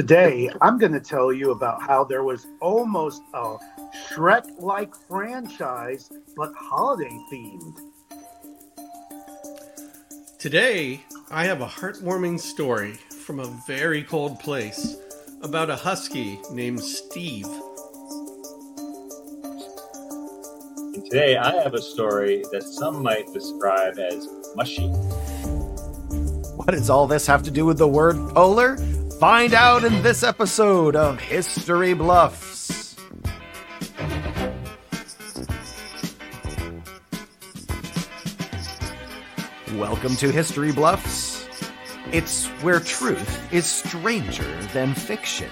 Today, I'm going to tell you about how there was almost a Shrek like franchise, but holiday themed. Today, I have a heartwarming story from a very cold place about a husky named Steve. And today I have a story that some might describe as mushy. What does all this have to do with the word polar? Find out in this episode of History Bluffs. Welcome to History Bluffs. It's where truth is stranger than fiction.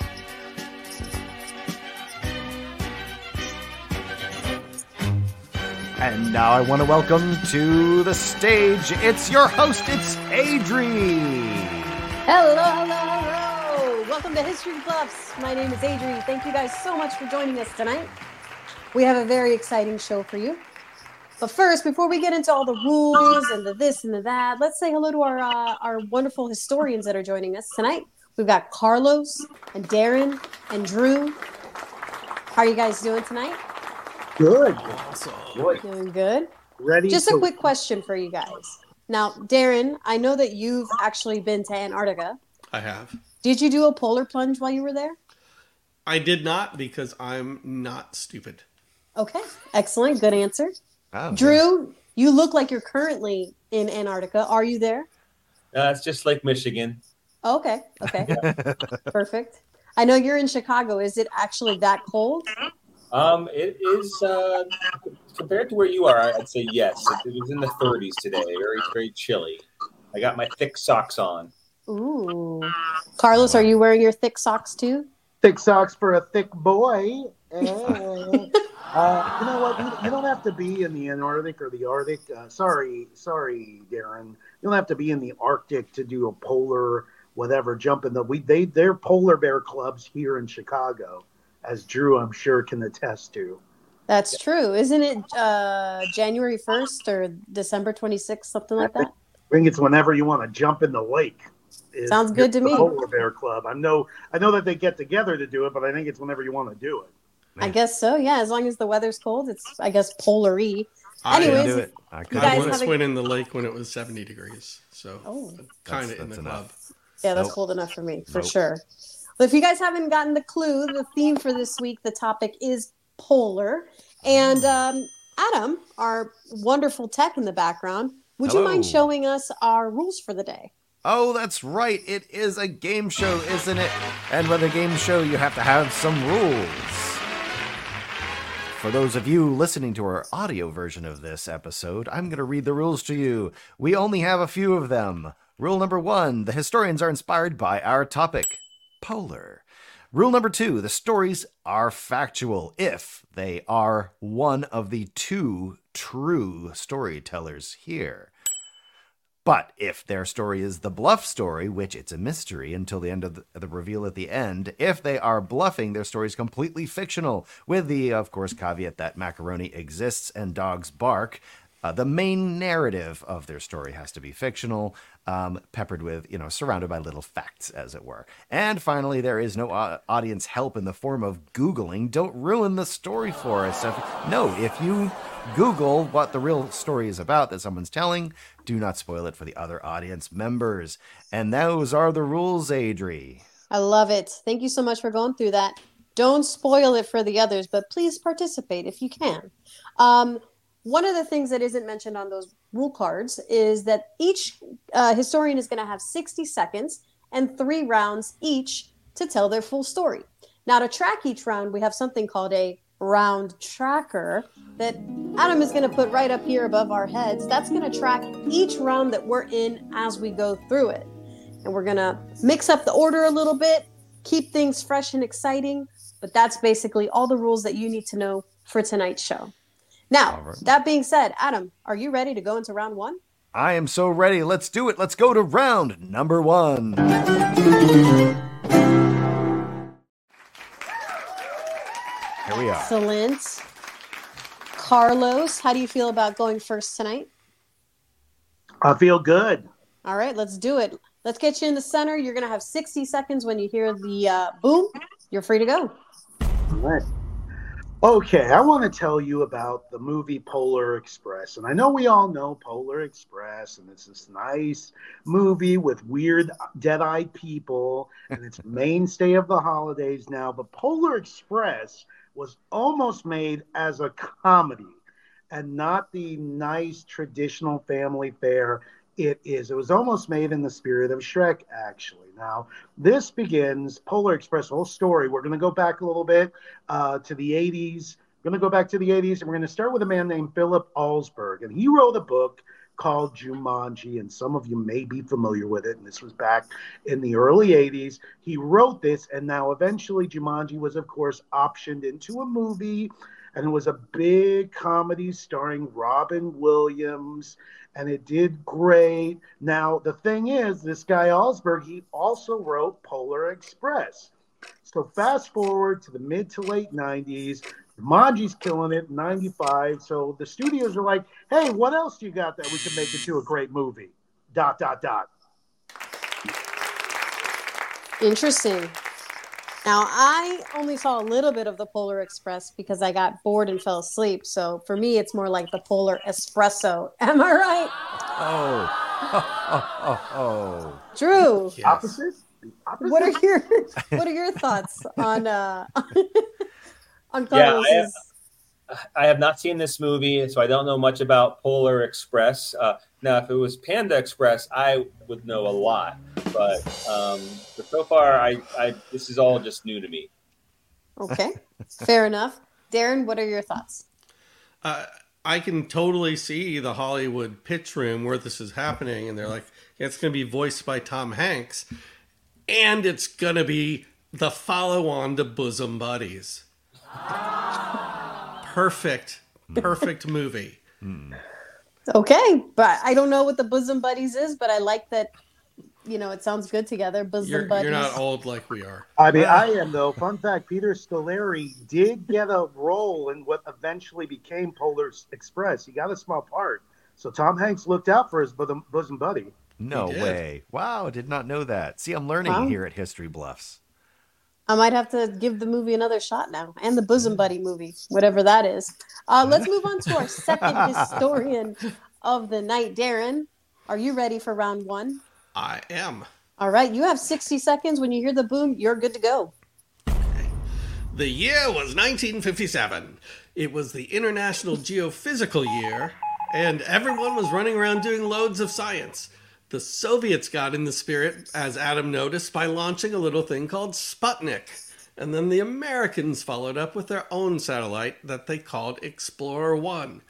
And now I want to welcome to the stage. It's your host, it's Adri. Hello, hello, hello. Welcome to History Bluffs. My name is Adri. Thank you guys so much for joining us tonight. We have a very exciting show for you. But first, before we get into all the rules and the this and the that, let's say hello to our uh, our wonderful historians that are joining us tonight. We've got Carlos and Darren and Drew. How are you guys doing tonight? Good. Awesome. Good. Doing good. Ready? Just a quick question for you guys. Now, Darren, I know that you've actually been to Antarctica. I have. Did you do a polar plunge while you were there? I did not because I'm not stupid. Okay, excellent. Good answer. Oh, Drew, you look like you're currently in Antarctica. Are you there? Uh, it's just Lake Michigan. Okay, okay, perfect. I know you're in Chicago. Is it actually that cold? Um, it is uh, compared to where you are. I'd say yes. It, it was in the 30s today. Very, very chilly. I got my thick socks on. Ooh. Carlos, are you wearing your thick socks too? thick socks for a thick boy. Uh, you know what? You, you don't have to be in the Antarctic or the Arctic. Uh, sorry, sorry, Darren. You don't have to be in the Arctic to do a polar whatever jump in the we they they're polar bear clubs here in Chicago, as Drew I'm sure can attest to. That's true. Isn't it uh, January 1st or December 26th, something like that? I think it's whenever you want to jump in the lake. Is Sounds good to me. Polar bear club. I know I know that they get together to do it, but I think it's whenever you want to do it. I guess so. Yeah, as long as the weather's cold, it's I guess polar-y. I, Anyways, do it. I you could guys I once have a- went in the lake when it was 70 degrees. So Oh. kind of in the that's club. Yeah, that's Nope. cold enough for me, for Nope. sure. But if you guys haven't gotten the clue, the theme for this week, the topic is polar. And um, Adam, our wonderful tech in the background, would you mind showing us our rules for the day? Oh, that's right. It is a game show, isn't it? And with a game show, you have to have some rules. For those of you listening to our audio version of this episode, I'm going to read the rules to you. We only have a few of them. Rule number one the historians are inspired by our topic, polar. Rule number two the stories are factual if they are one of the two true storytellers here. But if their story is the bluff story, which it's a mystery until the end of the, the reveal at the end, if they are bluffing, their story is completely fictional, with the, of course, caveat that macaroni exists and dogs bark. Uh, the main narrative of their story has to be fictional, um, peppered with, you know, surrounded by little facts, as it were. And finally, there is no au- audience help in the form of Googling. Don't ruin the story for us. No, if you Google what the real story is about that someone's telling, do not spoil it for the other audience members. And those are the rules, Adri. I love it. Thank you so much for going through that. Don't spoil it for the others, but please participate if you can. Um, one of the things that isn't mentioned on those rule cards is that each uh, historian is going to have 60 seconds and three rounds each to tell their full story. Now, to track each round, we have something called a round tracker that Adam is going to put right up here above our heads. That's going to track each round that we're in as we go through it. And we're going to mix up the order a little bit, keep things fresh and exciting. But that's basically all the rules that you need to know for tonight's show. Now, All right. that being said, Adam, are you ready to go into round one? I am so ready. Let's do it. Let's go to round number one. Here we are. Excellent. Carlos, how do you feel about going first tonight? I feel good. All right, let's do it. Let's get you in the center. You're going to have 60 seconds when you hear the uh, boom. You're free to go. All right. Okay, I want to tell you about the movie Polar Express. And I know we all know Polar Express, and it's this nice movie with weird, dead eyed people, and it's mainstay of the holidays now. But Polar Express was almost made as a comedy and not the nice traditional family fare it is. It was almost made in the spirit of Shrek, actually. Now, this begins Polar Express, whole story. We're going to go back a little bit uh, to the 80s. We're going to go back to the 80s, and we're going to start with a man named Philip Allsburg. And he wrote a book called Jumanji, and some of you may be familiar with it. And this was back in the early 80s. He wrote this, and now eventually Jumanji was, of course, optioned into a movie. And it was a big comedy starring Robin Williams and it did great. Now, the thing is, this guy Allsburg, he also wrote Polar Express. So fast forward to the mid to late 90s, Jumanji's killing it, 95. So the studios are like, hey, what else do you got that we can make into a great movie? Dot, dot, dot. Interesting. Now, I only saw a little bit of the Polar Express because I got bored and fell asleep. So for me, it's more like the Polar Espresso. Am I right? Oh. Oh, oh, oh, oh. Drew, Yes. Opposite? Opposite? what are your what are your thoughts on uh on Yeah, I- Carlos's? I have not seen this movie, so I don't know much about Polar Express. Uh, now, if it was Panda Express, I would know a lot. But, um, but so far, I, I this is all just new to me. Okay, fair enough. Darren, what are your thoughts? Uh, I can totally see the Hollywood pitch room where this is happening, and they're like, it's going to be voiced by Tom Hanks, and it's going to be the follow on to Bosom Buddies. Perfect, perfect movie. Okay, but I don't know what the bosom buddies is, but I like that. You know, it sounds good together. Bosom You're, you're not old like we are. I mean, I am though. Fun fact: Peter Scolari did get a role in what eventually became Polar Express. He got a small part, so Tom Hanks looked out for his bosom, bosom buddy. No way. Wow, did not know that. See, I'm learning Wow. here at History Bluffs. I might have to give the movie another shot now, and the bosom buddy movie, whatever that is. Uh, let's move on to our second historian of the night, Darren. Are you ready for round one? I am. All right, you have 60 seconds. When you hear the boom, you're good to go. The year was 1957. It was the International Geophysical Year, and everyone was running around doing loads of science. The Soviets got in the spirit, as Adam noticed, by launching a little thing called Sputnik. And then the Americans followed up with their own satellite that they called Explorer 1.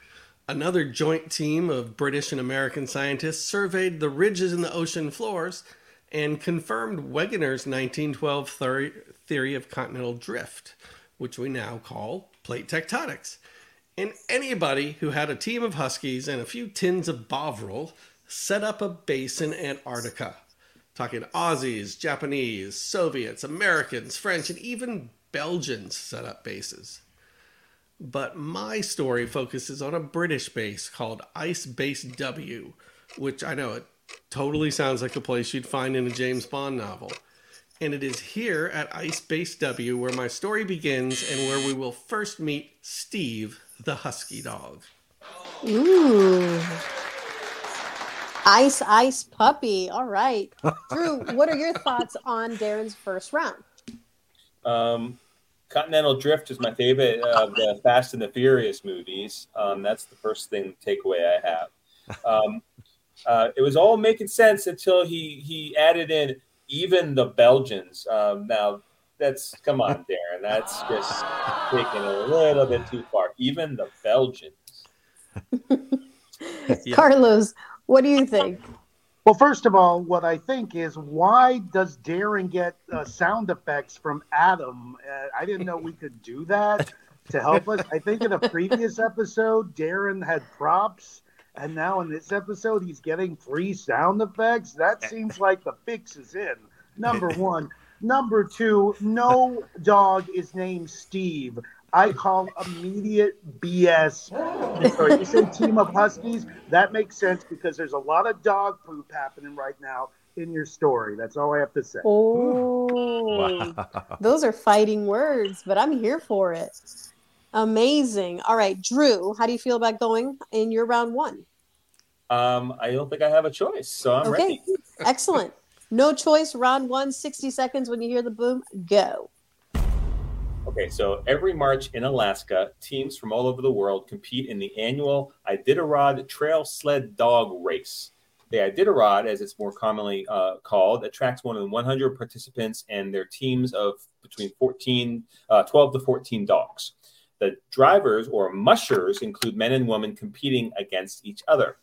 Another joint team of British and American scientists surveyed the ridges in the ocean floors and confirmed Wegener's 1912 theory, of continental drift, which we now call plate tectonics. And anybody who had a team of Huskies and a few tins of Bovril set up a base in Antarctica. Talking Aussies, Japanese, Soviets, Americans, French, and even Belgians set up bases. But my story focuses on a British base called Ice Base W, which I know it totally sounds like a place you'd find in a James Bond novel. And it is here at Ice Base W where my story begins and where we will first meet Steve, the husky dog. Ooh. Ice, ice puppy. All right. Drew, what are your thoughts on Darren's first round? Um, Continental Drift is my favorite of the Fast and the Furious movies. Um, that's the first thing takeaway I have. Um, uh, it was all making sense until he he added in even the Belgians. Um, now that's come on, Darren. That's just taking a little bit too far. Even the Belgians. Yeah. Carlos, what do you think? Well, first of all, what I think is why does Darren get uh, sound effects from Adam? Uh, I didn't know we could do that to help us. I think in a previous episode, Darren had props, and now in this episode, he's getting free sound effects. That seems like the fix is in. Number one. Number two, no dog is named Steve. I call immediate BS. Sorry, you say team of Huskies? That makes sense because there's a lot of dog poop happening right now. in your story. That's all I have to say. Oh, Wow. those are fighting words, but I'm here for it. Amazing. All right, Drew, how do you feel about going in your round one? Um, I don't think I have a choice, so I'm okay, ready. excellent. No choice, round one, 60 seconds. When you hear the boom, go. Okay, so every March in Alaska, teams from all over the world compete in the annual Iditarod Trail Sled Dog Race. The Iditarod, as it's more commonly uh, called, attracts more than 100 participants and their teams of between 14, uh, 12 to 14 dogs. The drivers or mushers include men and women competing against each other.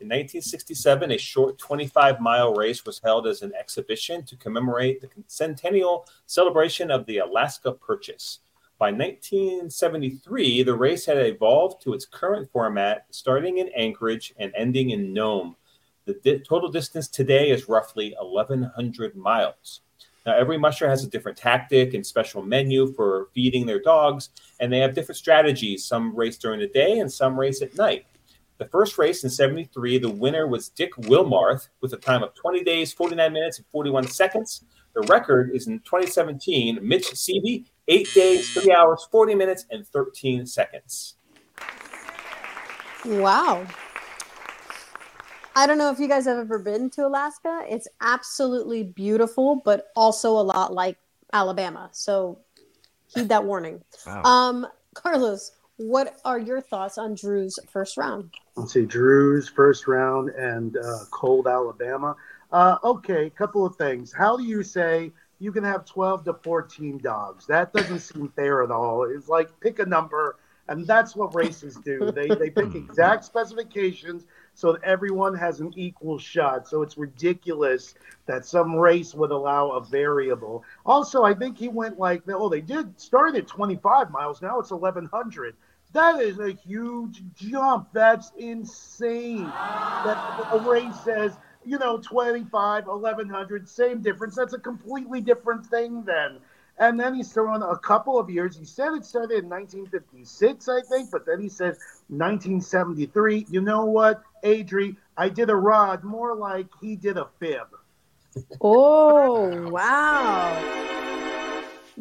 In 1967, a short 25 mile race was held as an exhibition to commemorate the centennial celebration of the Alaska Purchase. By 1973, the race had evolved to its current format, starting in Anchorage and ending in Nome. The di- total distance today is roughly 1,100 miles. Now, every musher has a different tactic and special menu for feeding their dogs, and they have different strategies. Some race during the day and some race at night. The first race in 73, the winner was Dick Wilmarth with a time of 20 days, 49 minutes, and 41 seconds. The record is in 2017, Mitch Seavey, 8 days, 3 hours, 40 minutes, and 13 seconds. Wow. I don't know if you guys have ever been to Alaska. It's absolutely beautiful, but also a lot like Alabama. So heed that warning. Wow. Um, Carlos, what are your thoughts on Drew's first round? Let's see, Drew's first round and uh, cold Alabama. Uh, okay, couple of things. How do you say you can have 12 to 14 dogs? That doesn't seem fair at all. It's like pick a number, and that's what races do. They, they pick exact specifications so that everyone has an equal shot. So it's ridiculous that some race would allow a variable. Also, I think he went like, oh, they did start at 25 miles. Now it's 1,100. That is a huge jump. That's insane. That a race says, you know, 25, 1100, same difference. That's a completely different thing then. And then he's throwing a couple of years. He said it started in 1956, I think, but then he says 1973. You know what, Adri? I did a rod more like he did a fib. Oh, wow.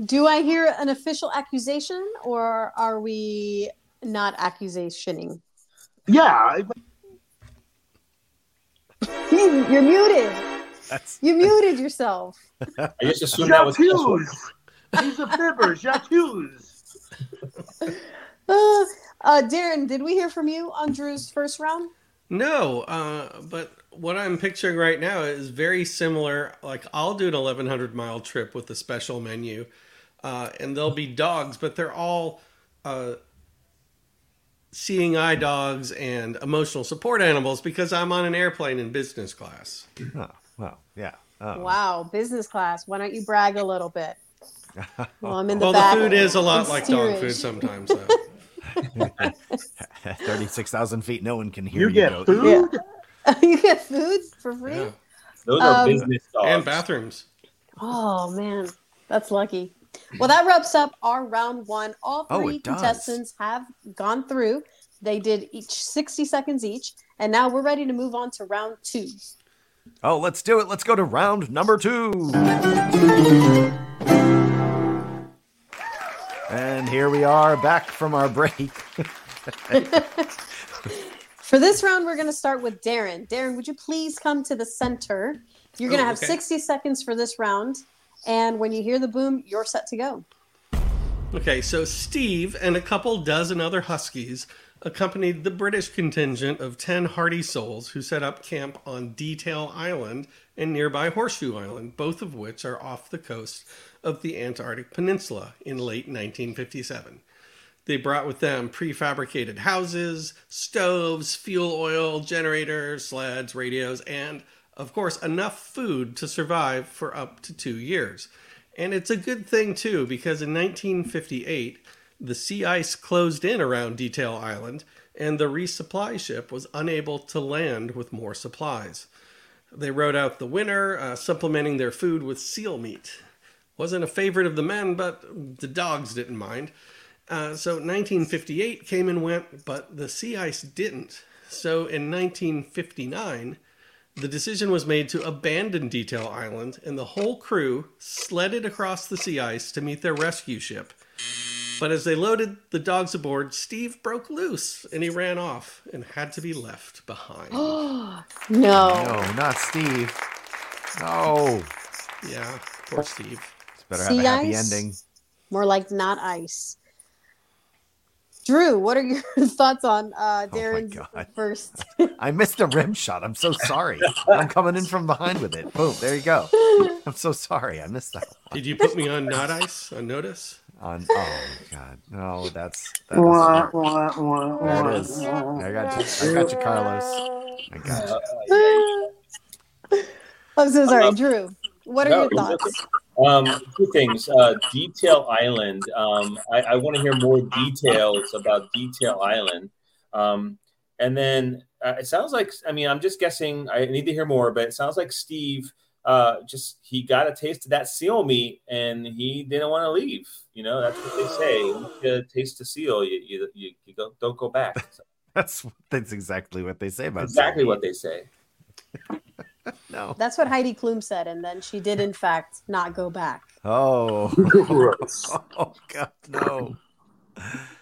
Do I hear an official accusation or are we not accusationing? Yeah, I- You're muted. That's You muted yourself. I just assumed that was Jacques Joshua. He's a fibber, Jacques Uh, uh, Darren, did we hear from you on Drew's first round? No, uh, but what I'm picturing right now is very similar. Like I'll do an 1100 mile trip with a special menu, uh, and they'll be dogs, but they're all uh, seeing eye dogs and emotional support animals because I'm on an airplane in business class. oh, well, yeah. Oh. Wow, business class. Why don't you brag a little bit? Well, I'm in the Well, the food is a lot in like dog food sometimes, though. 36,000 feet, no one can hear You you. get go, food? you get food for free? Yeah. Those are Um, business dogs. and bathrooms. Oh man, that's lucky. Well, that wraps up our round one. All Oh, three it does. contestants have gone through. They did each 60 seconds each, and now we're ready to move on to round two. Oh, let's do it. Let's go to round number two. And here we are back from our break. For this round, we're going to start with Darren. Darren, would you please come to the center? You're going to Oh, have okay. 60 seconds for this round, and when you hear the boom, you're set to go. Okay, so Steve and a couple dozen other Huskies accompanied the British contingent of 10 hardy souls who set up camp on Detaille Island and nearby Horseshoe Island, both of which are off the coast of the Antarctic Peninsula in late 1957. They brought with them prefabricated houses, stoves, fuel oil, generators, sleds, radios, and, of course, enough food to survive for up to two years. And it's a good thing, too, because in 1958, the sea ice closed in around Detaille Island, and the resupply ship was unable to land with more supplies. They rode out the winter, uh, supplementing their food with seal meat. Wasn't a favorite of the men, but the dogs didn't mind. Uh, so 1958 came and went, but the sea ice didn't. So in 1959, the decision was made to abandon Detaille Island, and the whole crew sledded across the sea ice to meet their rescue ship. But as they loaded the dogs aboard, Steve broke loose and he ran off and had to be left behind. Oh, no. No, not Steve. No. yeah, poor Steve. It's better Sea have a happy ice? ending. More like not ice. Drew, what are your thoughts on uh, Oh my Darren's God. first? I missed a rim shot. I'm so sorry. I'm coming in from behind with it. Boom. There you go. I'm so sorry. I missed that one. Did you put me on not ice on notice? On oh god. No, that's that Wah, was, wah, wah, there it is. I got you. I got you, Carlos. I got you. I'm so sorry, Um, Drew. What are no, your thoughts? Um, two things. Uh, Detail Island. Um, I, I want to hear more details about Detail Island. Um, and then uh, it sounds like, I mean, I'm just guessing. I need to hear more, but it sounds like Steve uh, just he got a taste of that seal meat and he didn't want to leave. You know, that's what they say. You taste the seal, you you, you, you go, don't go back. So That's that's exactly what they say about exactly what they say. No. That's what Heidi Klum said, and then she did, in fact, not go back. Oh. Gross. oh god, no.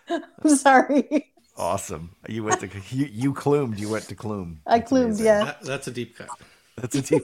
I'm sorry. Awesome. You went to you you clumed. You went to Clume. I That's clumed, amazing. yeah. That, that's a deep cut. That's a deep.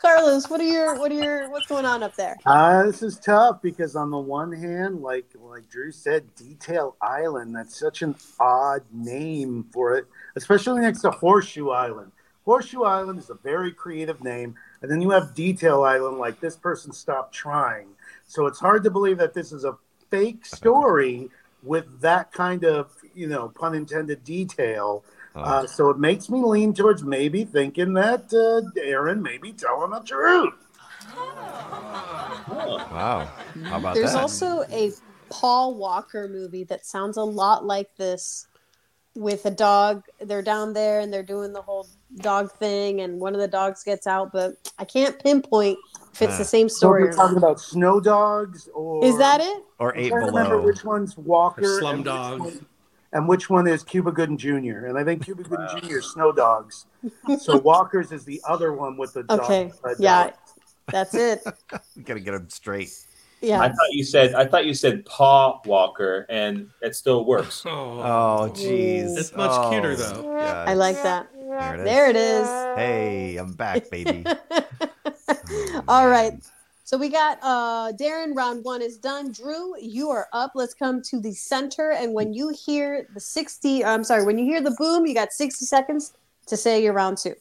Carlos, what are your what are your what's going on up there? Uh, this is tough because on the one hand, like like Drew said, Detail Island. That's such an odd name for it, especially next to Horseshoe Island. Horseshoe Island is a very creative name, and then you have Detail Island. Like this person stopped trying, so it's hard to believe that this is a fake story with that kind of you know pun intended detail. Uh, so it makes me lean towards maybe thinking that uh, Aaron may be telling the truth. Oh, Wow. How about There's that? also a Paul Walker movie that sounds a lot like this with a dog. They're down there and they're doing the whole dog thing, and one of the dogs gets out, but I can't pinpoint if it's Ah. the same story. we're talking about snow dogs, or Is that it? or I'm eight trying to remember which one's Walker Or Slum and which one- and which one is Cuba Gooding Jr. And I think Cuba Gooding Jr. is Snow Dogs. So Walker's is the other one with the dog. Okay. uh, Yeah. dog. That's it. We gotta get them straight. I thought you said I thought you said Paw Walker, and it still works. Oh, Oh, jeez. It's much Oh, cuter, though. God. I like that. There it is. There it is. Hey, I'm back, baby. Oh, All man. right. So we got uh Darren, round one is done. Drew, you are up. Let's come to the center. And when you hear the 60, I'm sorry, when you hear the boom, you got 60 seconds to say your round two.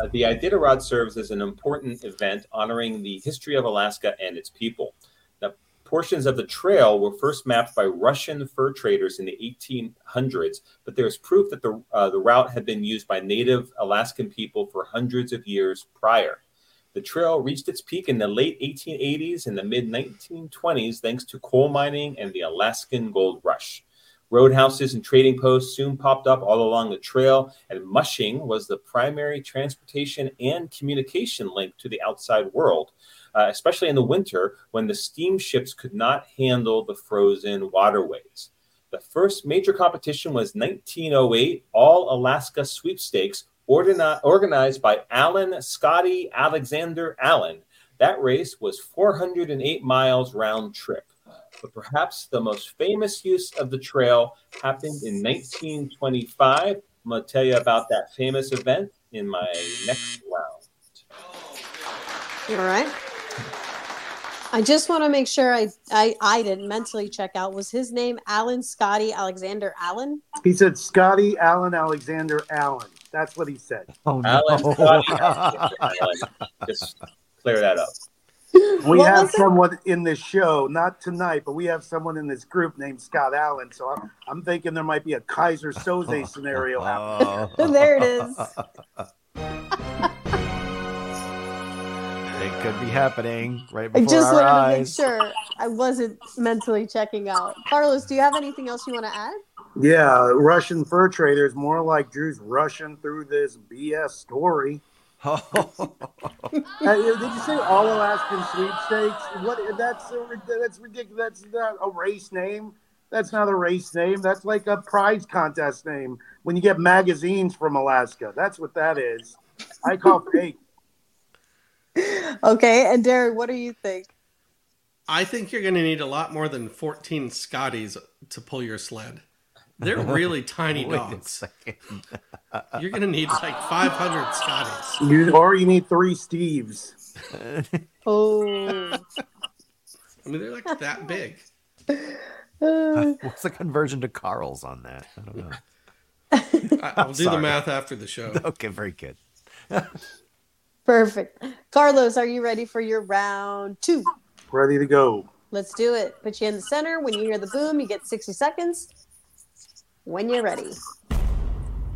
Uh, the Iditarod serves as an important event honoring the history of Alaska and its people. Now, portions of the trail were first mapped by Russian fur traders in the 1800s, but there is proof that the, uh, the route had been used by native Alaskan people for hundreds of years prior. The trail reached its peak in the late 1880s and the mid 1920s thanks to coal mining and the Alaskan gold rush. Roadhouses and trading posts soon popped up all along the trail, and mushing was the primary transportation and communication link to the outside world, uh, especially in the winter when the steamships could not handle the frozen waterways. The first major competition was 1908 All Alaska Sweepstakes, ordina- organized by Allen Scotty Alexander Allen. That race was 408 miles round trip but perhaps the most famous use of the trail happened in 1925. I'm going to tell you about that famous event in my next round. You All right. I just want to make sure I, I I didn't mentally check out. Was his name Alan Scotty Alexander Allen? He said Scotty Allen Alexander Allen. That's what he said. Oh no. Alan Scotty Alexander Allen. Just clear that up. We What have was it? someone in this show, not tonight, but we have someone in this group named Scott Allen. So I'm, I'm thinking there might be a Keyser Soze oh, scenario happening. Oh. There it is. It could be happening right I just our wanted eyes. to make sure I wasn't mentally checking out. Carlos, do you have anything else you want to add? Yeah, Russian fur traders, more like Drew's rushing through this BS story. Uh, did you say all Alaskan sweepstakes? What? That's a, that's ridiculous. That's not a race name. That's not a race name. That's like a prize contest name when you get magazines from Alaska. That's what that is. I call fake. Okay, and Darren, what do you think? I think you're going to need a lot more than 14 Scotties to pull your sled. They're really tiny Wait dogs. You're going to need like 500 Scotties. You, or you need three Steves. Oh, I mean, they're like that big. Uh. What's the conversion to Carl's on that? I don't know. I, I'll do the Sorry. math after the show. Okay, very good. perfect. Carlos, are you ready for your round two? Ready to go. Let's do it. Put you in the center. When you hear the boom, you get 60 seconds. When you're ready.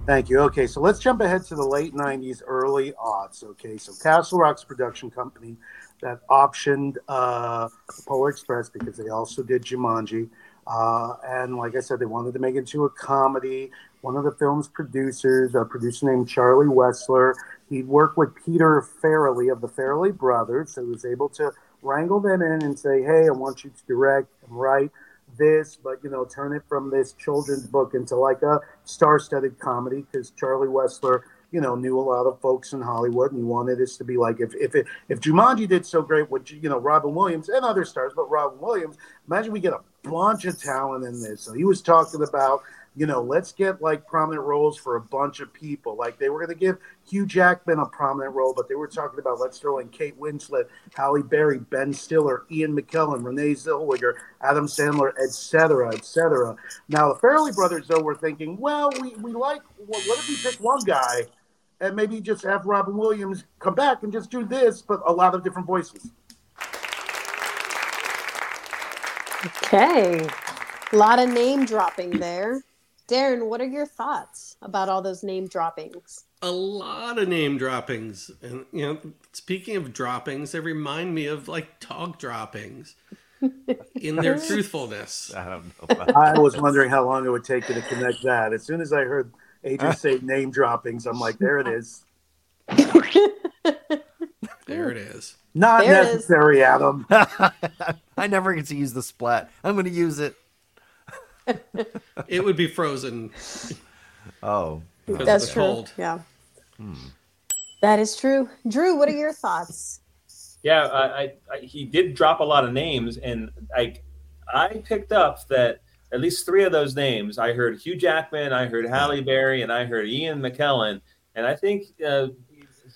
Thank you. Okay, so let's jump ahead to the late 90s, early aughts. Okay, so Castle Rock's production company that optioned uh, Polar Express because they also did Jumanji. Uh, and like I said, they wanted to make it into a comedy. One of the film's producers, a producer named Charlie Wessler, he worked with Peter Farrelly of the Farrelly Brothers, so he was able to wrangle them in and say, hey, I want you to direct and write this, but you know, turn it from this children's book into like a star-studded comedy because Charlie Wessler, you know, knew a lot of folks in Hollywood, and he wanted this to be like if if it, if Jumanji did so great with you know Robin Williams and other stars, but Robin Williams, imagine we get a bunch of talent in this. So he was talking about. You know, let's get like prominent roles for a bunch of people. Like they were going to give Hugh Jackman a prominent role, but they were talking about let's throw in Kate Winslet, Halle Berry, Ben Stiller, Ian McKellen, Renee Zellweger, Adam Sandler, etc., etc. Now the Farrelly brothers, though, were thinking, well, we, we like what, what if we pick one guy and maybe just have Robin Williams come back and just do this, but a lot of different voices. Okay. A lot of name dropping there. Darren, what are your thoughts about all those name droppings? A lot of name droppings. And, you know, speaking of droppings, they remind me of like dog droppings in their truthfulness. I don't know. I was wondering how long it would take you to connect that. As soon as I heard Adrian say name droppings, I'm like, there it is. There it is. Not There it is. necessary, Adam. I never get to use the splat. I'm going to use it. It would be frozen Oh, That's true. cold. Yeah. That is true. Drew, what are your thoughts? Yeah, I, I, I, he did drop a lot of names, and I, I picked up that at least three of those names. I heard Hugh Jackman, I heard Halle Berry, and I heard Ian McKellen. And I think uh,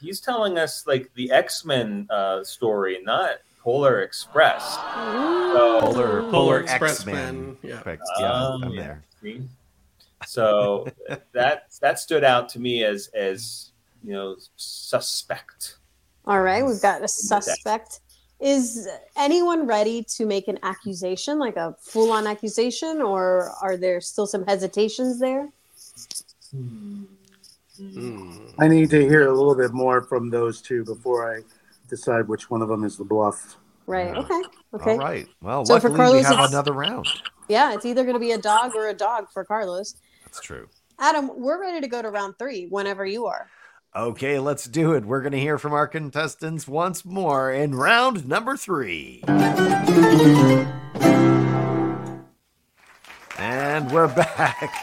he's telling us like the X Men uh, story, not Polar Express. So, Polar, Polar Polar Express X-Men. Yeah. Yeah, um, I'm there. So that that stood out to me as as you know suspect. All right, we've got a suspect. Is anyone ready to make an accusation, like a full on accusation, or are there still some hesitations there? Mm. I need to hear a little bit more from those two before I decide which one of them is the bluff. Right. Yeah. Okay. Okay. All right. Well, So for luckily we Carlos, have another round. Yeah, it's either going to be a dog or a dog for Carlos. That's true. Adam, we're ready to go to round three whenever you are. Okay, let's do it. We're going to hear from our contestants once more in round number three. And we're back.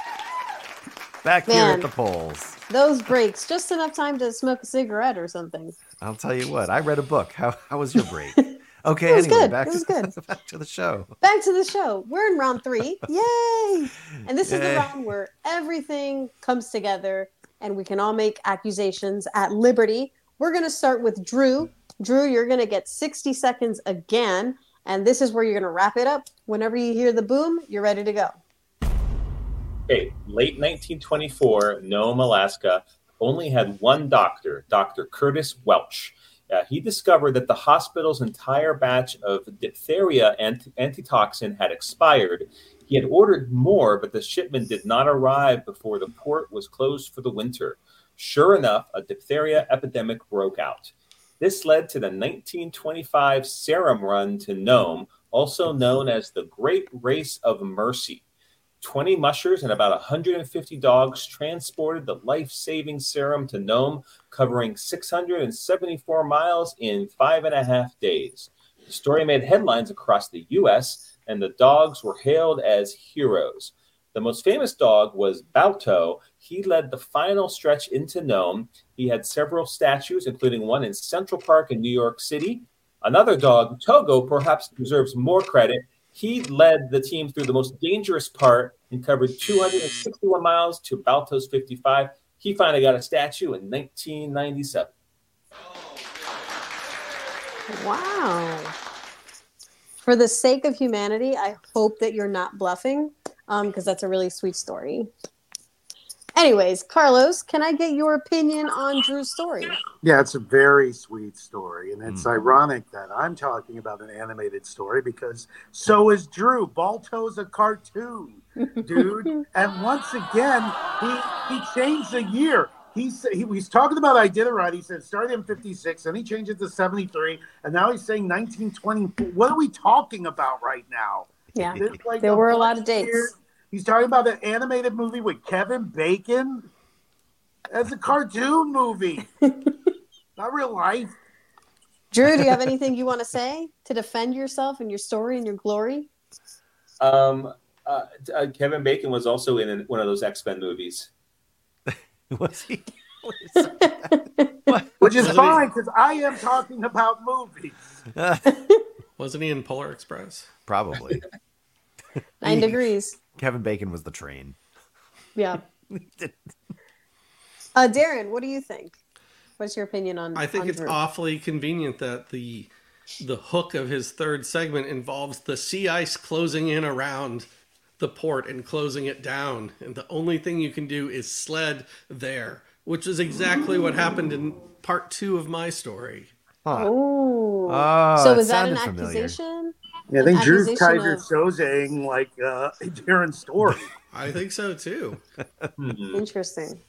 Back here at the polls. Those breaks, just enough time to smoke a cigarette or something. I'll tell you what, I read a book. How, how was your break? Okay, It was anyway, good. back, It was to, good. back to the show. Back to the show. We're in round three. Yay! And this is the round where everything comes together and we can all make accusations at liberty. We're going to start with Drew. Drew, you're going to get 60 seconds again. And this is where you're going to wrap it up. Whenever you hear the boom, you're ready to go. Okay, late 1924, Nome, Alaska, only had one doctor, Dr. Curtis Welch. Uh, he discovered that the hospital's entire batch of diphtheria anti- antitoxin had expired. He had ordered more, but the shipment did not arrive before the port was closed for the winter. Sure enough, a diphtheria epidemic broke out. This led to the 1925 serum run to Nome, also known as the Great Race of Mercy. 20 mushers and about 150 dogs transported the life saving serum to Nome, covering 674 miles in five and a half days. The story made headlines across the U.S. and the dogs were hailed as heroes. The most famous dog was Balto. He led the final stretch into Nome. He had several statues, including one in Central Park in New York City. Another dog, Togo, perhaps deserves more credit. He led the team through the most dangerous part and covered 261 miles to Balto's 55. He finally got a statue in 1997. Wow. For the sake of humanity, I hope that you're not bluffing because um, that's a really sweet story. Anyways, Carlos, can I get your opinion on Drew's story? Yeah, it's a very sweet story. And it's mm. ironic that I'm talking about an animated story because so is Drew. Balto's a cartoon, dude. and once again, he, he changed the year. He's, he, he's talking about I did it right. He said started in 56, and he changed it to 73, and now he's saying 1920. What are we talking about right now? Yeah, like there were a lot of dates. Year. He's talking about an animated movie with Kevin Bacon. as a cartoon movie, not real life. Drew, do you have anything you want to say to defend yourself and your story and your glory? Um, uh, uh, Kevin Bacon was also in one of those X Men movies. was he? Which is fine because I am talking about movies. Wasn't he in Polar Express? Probably. Nine degrees. Kevin Bacon was the train. Yeah. uh, Darren, what do you think? What's your opinion on? I think on it's Drew? awfully convenient that the the hook of his third segment involves the sea ice closing in around the port and closing it down, and the only thing you can do is sled there, which is exactly what happened in part two of my story. Huh. Oh, oh so was that an accusation? Yeah, I think Drew's Kaiser of... Sozang like uh, Darren's story. I think so too. Hmm. Interesting.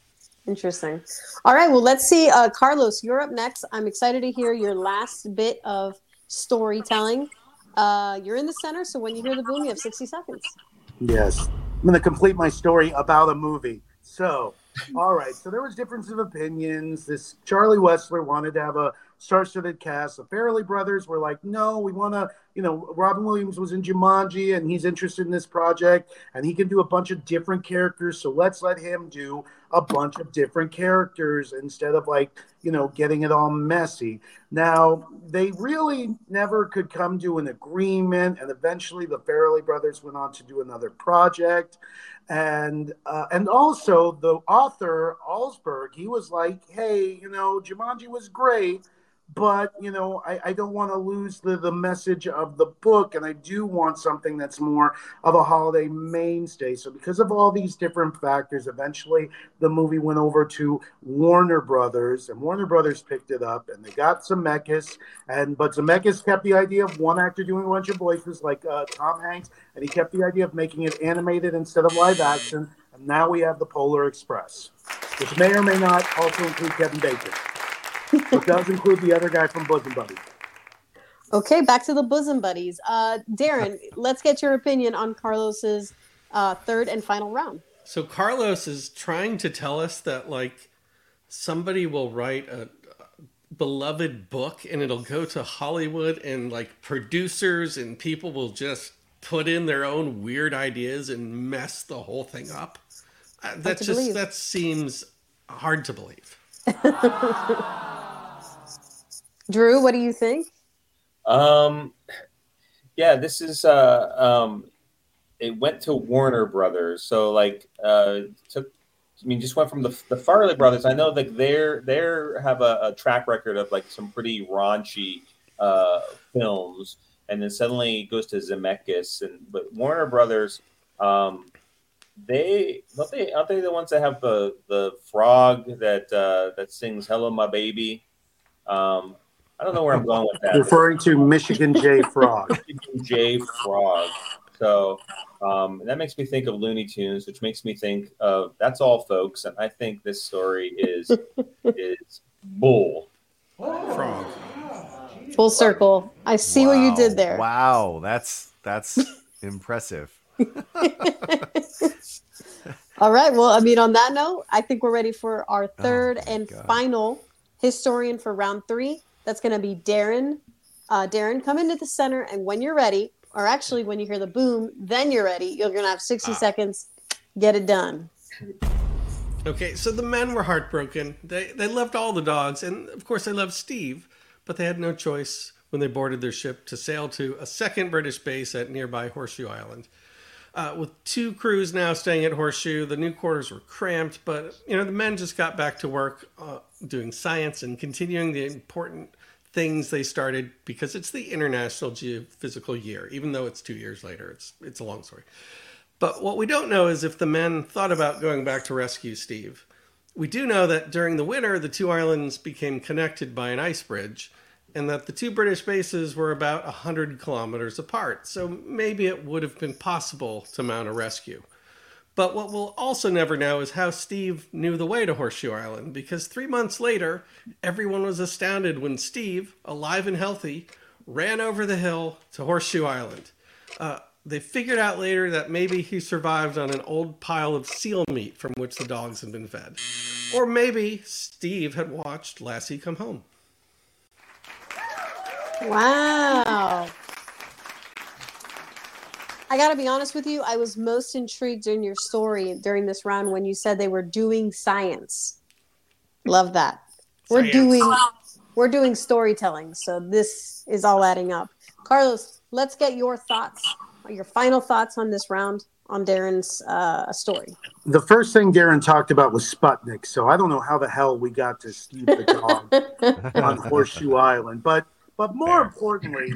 Interesting. All right. Well, let's see. Uh, Carlos, you're up next. I'm excited to hear your last bit of storytelling. Uh, you're in the center, so when you hear the boom, you have 60 seconds. Yes. I'm going to complete my story about a movie. So, all right. So there was difference of opinions. This Charlie Wessler wanted to have a star-studded cast. The Farrelly brothers were like, no, we want to, you know, Robin Williams was in Jumanji and he's interested in this project and he can do a bunch of different characters. So let's let him do a bunch of different characters instead of like, you know, getting it all messy. Now, they really never could come to an agreement. And eventually the Farrelly brothers went on to do another project and uh, and also the author Allsburg, he was like, "Hey, you know, Jumanji was great, but you know i, I don't want to lose the, the message of the book and i do want something that's more of a holiday mainstay. So because of all these different factors eventually the movie went over to warner brothers and warner brothers picked it up and they got zemeckis and but zemeckis kept the idea of one actor doing a bunch of voices like uh, tom hanks and he kept the idea of making it animated instead of live action and now we have the polar express which may or may not also include kevin bacon it does include the other guy from Bosom Buddies. Okay, back to the Bosom Buddies. Uh, Darren, let's get your opinion on Carlos's uh, third and final round. So Carlos is trying to tell us that like somebody will write a beloved book and it'll go to Hollywood and like producers and people will just put in their own weird ideas and mess the whole thing up. Uh, that just believe. that seems hard to believe. Drew, what do you think? Um, yeah, this is uh, um, it went to Warner Brothers, so like uh, took. I mean, just went from the the Farrelly brothers. I know that they're they're have a, a track record of like some pretty raunchy uh, films, and then suddenly goes to Zemeckis and but Warner Brothers. Um, they don't they aren't they the ones that have the the frog that uh, that sings "Hello, My Baby"? Um, I don't know where I'm going with that. Referring to Michigan J Frog. Michigan J Frog. So um, that makes me think of Looney Tunes, which makes me think of that's all, folks. And I think this story is is bull frog. Full circle. I see wow. what you did there. Wow, that's that's impressive. all right. Well, I mean, on that note, I think we're ready for our oh third oh and God. final historian for round three. That's going to be Darren. Uh, Darren, come into the center, and when you're ready, or actually when you hear the boom, then you're ready. You're going to have 60 Ah. seconds. Get it done. Okay, so the men were heartbroken. They they loved all the dogs, and of course they loved Steve, but they had no choice when they boarded their ship to sail to a second British base at nearby Horseshoe Island. Uh, with two crews now staying at Horseshoe, the new quarters were cramped, but you know the men just got back to work uh, doing science and continuing the important things they started because it's the International Geophysical Year. Even though it's two years later, it's it's a long story. But what we don't know is if the men thought about going back to rescue Steve. We do know that during the winter, the two islands became connected by an ice bridge, and that the two British bases were about 100 kilometers apart, so maybe it would have been possible to mount a rescue. But what we'll also never know is how Steve knew the way to Horseshoe Island, because three months later, everyone was astounded when Steve, alive and healthy, ran over the hill to Horseshoe Island. Uh, they figured out later that maybe he survived on an old pile of seal meat from which the dogs had been fed. Or maybe Steve had watched Lassie come home. Wow. I got to be honest with you. I was most intrigued in your story during this round when you said they were doing science. Love that. We're Science. doing we're doing storytelling, so this is all adding up. Carlos, let's get your thoughts, your final thoughts on this round on Darren's uh, story. The first thing Darren talked about was Sputnik, so I don't know how the hell we got to Steve the dog on Horseshoe Island. But but more importantly,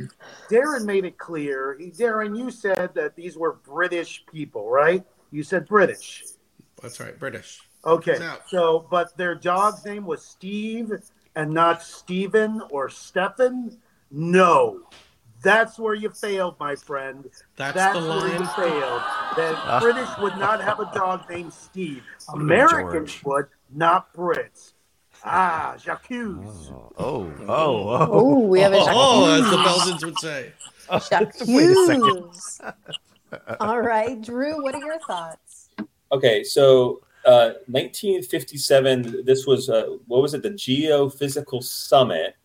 Darren made it clear. He, Darren, you said that these were British people, right? You said British. That's right, British. Okay. So, but their dog's name was Steve and not Stephen or Stephen? No. That's where you failed, my friend. That's, That's the where you line. failed. The British would not have a dog named Steve. Americans would, not Brits. Ah, Jacques. Oh, oh, oh. Oh, we have a Oh, as the Belgians would say. Wait a second. All right, Drew, what are your thoughts? Okay, so uh, 1957. This was uh, what was it? The Geophysical Summit,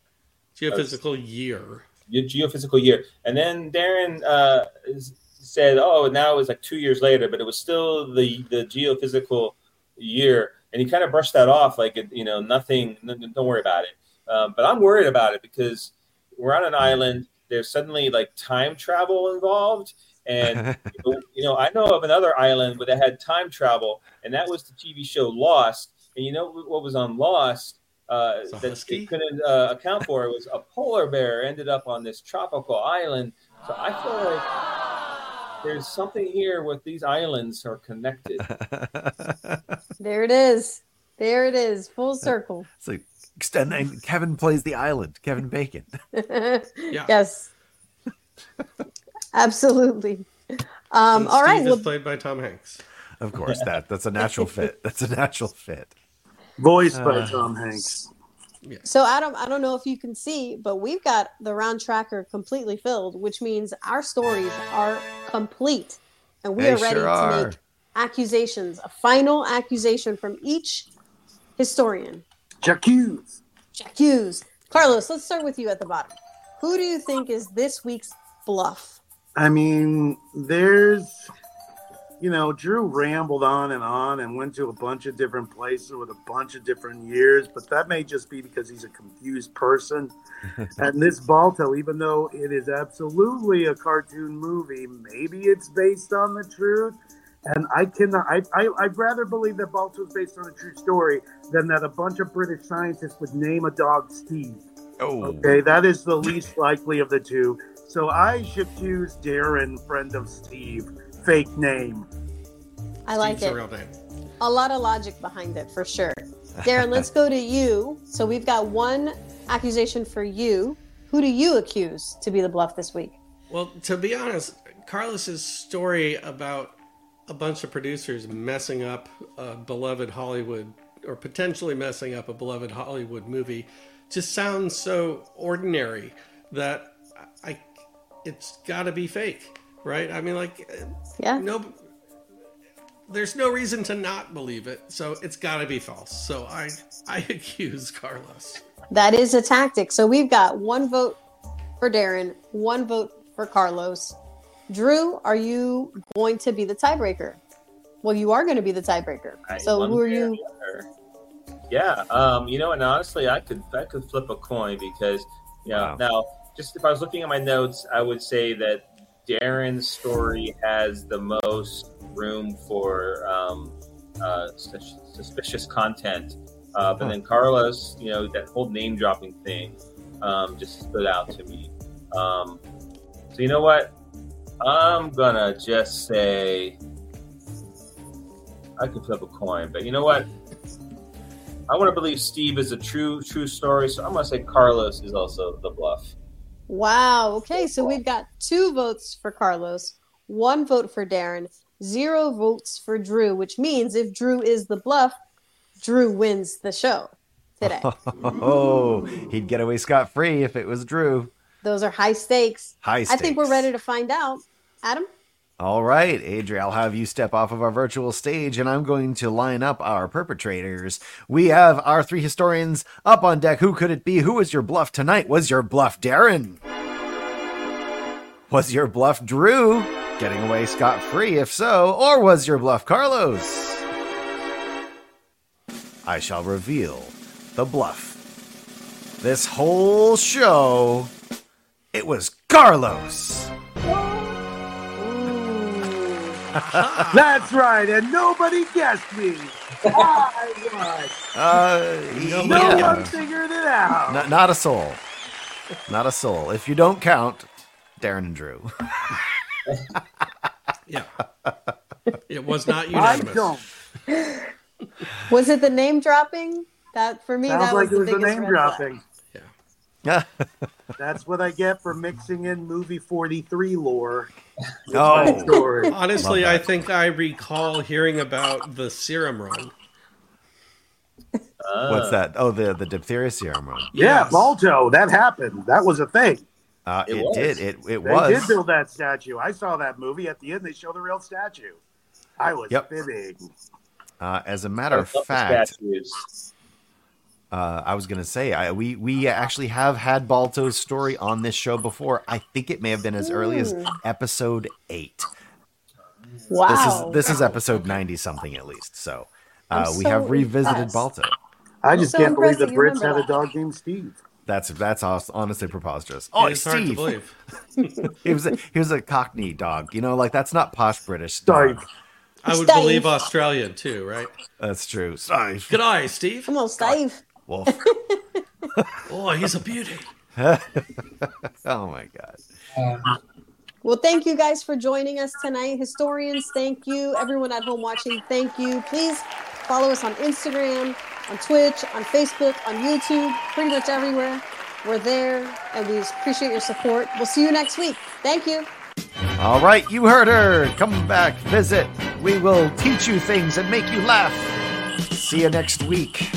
Geophysical year. the geophysical year, and then Darren uh, said, "Oh, now it was like two years later, but it was still the the geophysical year." And he kind of brushed that off, like it, you know, nothing. Don't worry about it. Um, but I'm worried about it because we're on an island. There's suddenly like time travel involved, and you know, I know of another island where they had time travel, and that was the TV show Lost. And you know what was on Lost uh, that they couldn't uh, account for? Was a polar bear ended up on this tropical island. So I feel like there's something here with these islands are connected. There it is. There it is. Full circle. it's like extend and Kevin plays the island. Kevin Bacon. Yes. Absolutely. Um, all right. Well, played by Tom Hanks. Of course, that that's a natural fit. That's a natural fit. Voiced by Uh, Tom Hanks. So Adam, I don't know if you can see, but we've got the round tracker completely filled, which means our stories are complete, and we They are ready sure to are. make accusations, a final accusation from each historian. Jacques. Accuse. Carlos, let's start with you at the bottom. Who do you think is this week's bluff? I mean, there's, you know, Drew rambled on and on and went to a bunch of different places with a bunch of different years, but that may just be because he's a confused person. and this Balto, even though it is absolutely a cartoon movie, maybe it's based on the truth. And I cannot, I, I, I'd rather believe that Balto is based on a true story than that a bunch of British scientists would name a dog Steve. Oh, Okay, that is the least likely of the two. So I should choose Darren, friend of Steve, fake name. I like Steve's it. the real name. a lot of logic behind it for sure. Darren, let's go to you. So we've got one accusation for you. Who do you accuse to be the bluff this week? Well, to be honest, Carlos's story about a bunch of producers messing up a beloved Hollywood or potentially messing up a beloved Hollywood movie just sounds so ordinary that I it's got to be fake, right? I mean like Yeah. no there's no reason to not believe it. So it's got to be false. So I I accuse Carlos. That is a tactic. So we've got one vote for Darren, one vote for Carlos. Drew, are you going to be the tiebreaker? Well, you are going to be the tiebreaker. I So who are you? Yeah, um, you know, and honestly, I could I could flip a coin because yeah. Wow. Now, just if I was looking at my notes, I would say that Darren's story has the most room for um, uh, sus- suspicious content, uh, but then Carlos, you know, that whole name dropping thing um, just stood out to me. Um, so you know what? I'm gonna just say I could flip a coin, but you know what? I want to believe Steve is a true true story, so I'm gonna say Carlos is also the bluff. Wow. Okay. So we've got two votes for Carlos, one vote for Darren, zero votes for Drew, which means if Drew is the bluff, Drew wins the show today. Oh, he'd get away scot free if it was Drew. Those are high stakes. High stakes. I think we're ready to find out. Adam? All right, Adria, I'll have you step off of our virtual stage and I'm going to line up our perpetrators. We have our three historians up on deck. Who could it be? Who was your bluff tonight? Was your bluff Darren? Was your bluff Drew? Getting away scot free, if so, or was your bluff Carlos? I shall reveal the bluff. This whole show, it was Carlos. That's right, and nobody guessed me. I Uh, won. Nobody No Yeah. one figured it out. Not, not a soul. Not a soul. If you don't count Darren and Drew. Yeah. It was not I unanimous. don't. Was it the name dropping? That for me, Sounds that like was it was the the biggest name red flag. Dropping. That's what I get for mixing in movie 43 lore. oh, Honestly, I think I recall hearing about the serum run. Uh, what's that? Oh, the the diphtheria serum one. Yeah, Yes. Balto, that happened. That was a thing. Uh, It it was. did. It it They was. did build that statue. I saw that movie. At the end, they show the real statue. I was Yep. fibbing. Uh, as a matter of fact, statues. Uh, I was gonna say I, we we actually have had Balto's story on this show before. I think it may have been as early as episode eight. Wow. This is this is episode ninety something at least. So uh, I'm we have revisited impressed. Balto. I just so can't believe the impressed that you Brits had remember a dog named Steve. That's that's hon- honestly preposterous. It Oh, is hard to believe. He was a, he was a Cockney dog. You know, like that's not posh British. Dog. Steve. I would Steve. believe Australian too, right? That's true. Steve. Good eye, Steve. Come on, Steve. Wolf. Oh, he's a beauty. oh my god. Uh, well, thank you guys for joining us tonight. Historians, thank you. Everyone at home watching, thank you. Please follow us on Instagram, on Twitch, on Facebook, on YouTube, pretty much everywhere. We're there and we appreciate your support. We'll see you next week. Thank you. All right, you heard her. Come back, visit. We will teach you things and make you laugh. See you next week.